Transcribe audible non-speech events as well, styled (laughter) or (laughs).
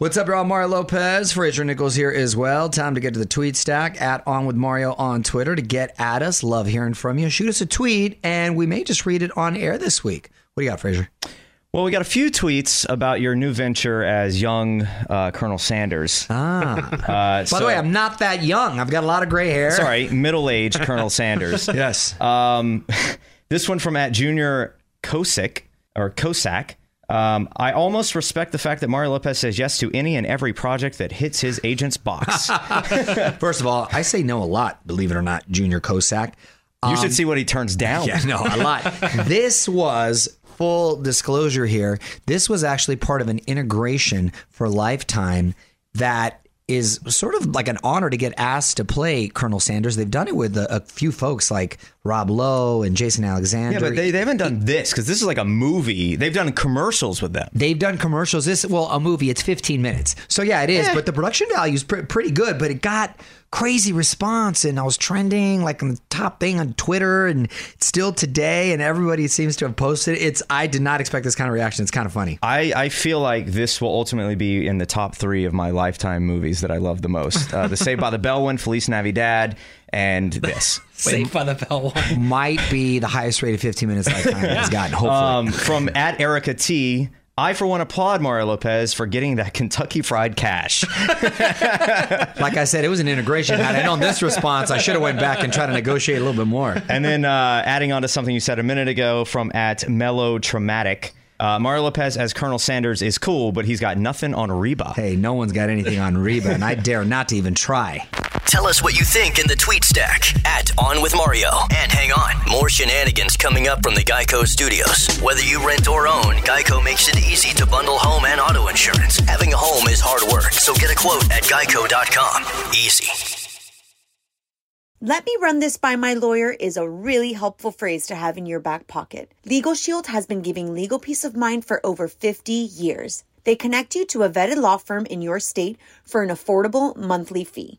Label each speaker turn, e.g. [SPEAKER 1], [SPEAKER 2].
[SPEAKER 1] What's up, y'all? Mario Lopez, Fraser Nichols here as well. Time to get to the tweet stack at On With Mario on Twitter to get at us. Love hearing from you. Shoot us a tweet, and we may just read it on air this week. What do you got, Fraser?
[SPEAKER 2] Well, we got a few tweets about your new venture as young uh, Colonel Sanders.
[SPEAKER 1] Ah.
[SPEAKER 2] Uh,
[SPEAKER 1] By
[SPEAKER 2] so-
[SPEAKER 1] the way, I'm not that young. I've got a lot of gray hair.
[SPEAKER 2] sorry, middle-aged (laughs) Colonel Sanders.
[SPEAKER 1] Yes.
[SPEAKER 2] Um, (laughs) this one from at Junior Kosick or Kosak. Um, I almost respect the fact that Mario Lopez says yes to any and every project that hits his agent's box. (laughs) (laughs)
[SPEAKER 1] First of all, I say no a lot, believe it or not, Junior Kosak.
[SPEAKER 2] you should see what he turns down.
[SPEAKER 1] Yeah, no, a lot. (laughs) this was full disclosure here. This was actually part of an integration for Lifetime that is sort of like an honor to get asked to play Colonel Sanders. They've done it with a, a few folks like Rob Lowe and Jason Alexander.
[SPEAKER 2] Yeah, but they, they haven't done this because this is like a movie. They've done commercials with them.
[SPEAKER 1] They've done commercials. This well, a movie. It's 15 minutes, so yeah, it is. But the production value is pre- pretty good. But it got crazy response, and I was trending like on the top thing on Twitter, and still today, and everybody seems to have posted. it. It's I did not expect this kind of reaction. It's kind of funny.
[SPEAKER 2] I, I feel like this will ultimately be in the top three of my lifetime movies that I love the most. Uh, the Saved by the Bell one, Feliz Navidad, and (laughs) this.
[SPEAKER 3] Saved by the Bell (laughs) one.
[SPEAKER 1] Might be the highest rated 15 minutes lifetime has gotten. Hopefully,
[SPEAKER 2] Um, from (laughs) at Erica T. I, for one, applaud Mario Lopez for getting that Kentucky Fried Cash.
[SPEAKER 1] like I said, it was an integration. Had I known this response, I should have went back and tried to negotiate a little bit more.
[SPEAKER 2] and then uh, adding on to something you said a minute ago from at Melodramatic. Uh, Mario Lopez as Colonel Sanders is cool, but he's got nothing on Reba.
[SPEAKER 1] Hey, no one's got anything on Reba, and I dare not to even try.
[SPEAKER 4] Tell us what you think in the tweet stack at On With Mario. And hang on, more shenanigans coming up from the Geico studios. Whether you rent or own, Geico makes it easy to bundle home and auto insurance. Having a home is hard work, so get a quote at geico.com. Easy.
[SPEAKER 5] Let me run this by my lawyer is a really helpful phrase to have in your back pocket. Legal Shield has been giving legal peace of mind for over 50 years. They connect you to a vetted law firm in your state for an affordable monthly fee.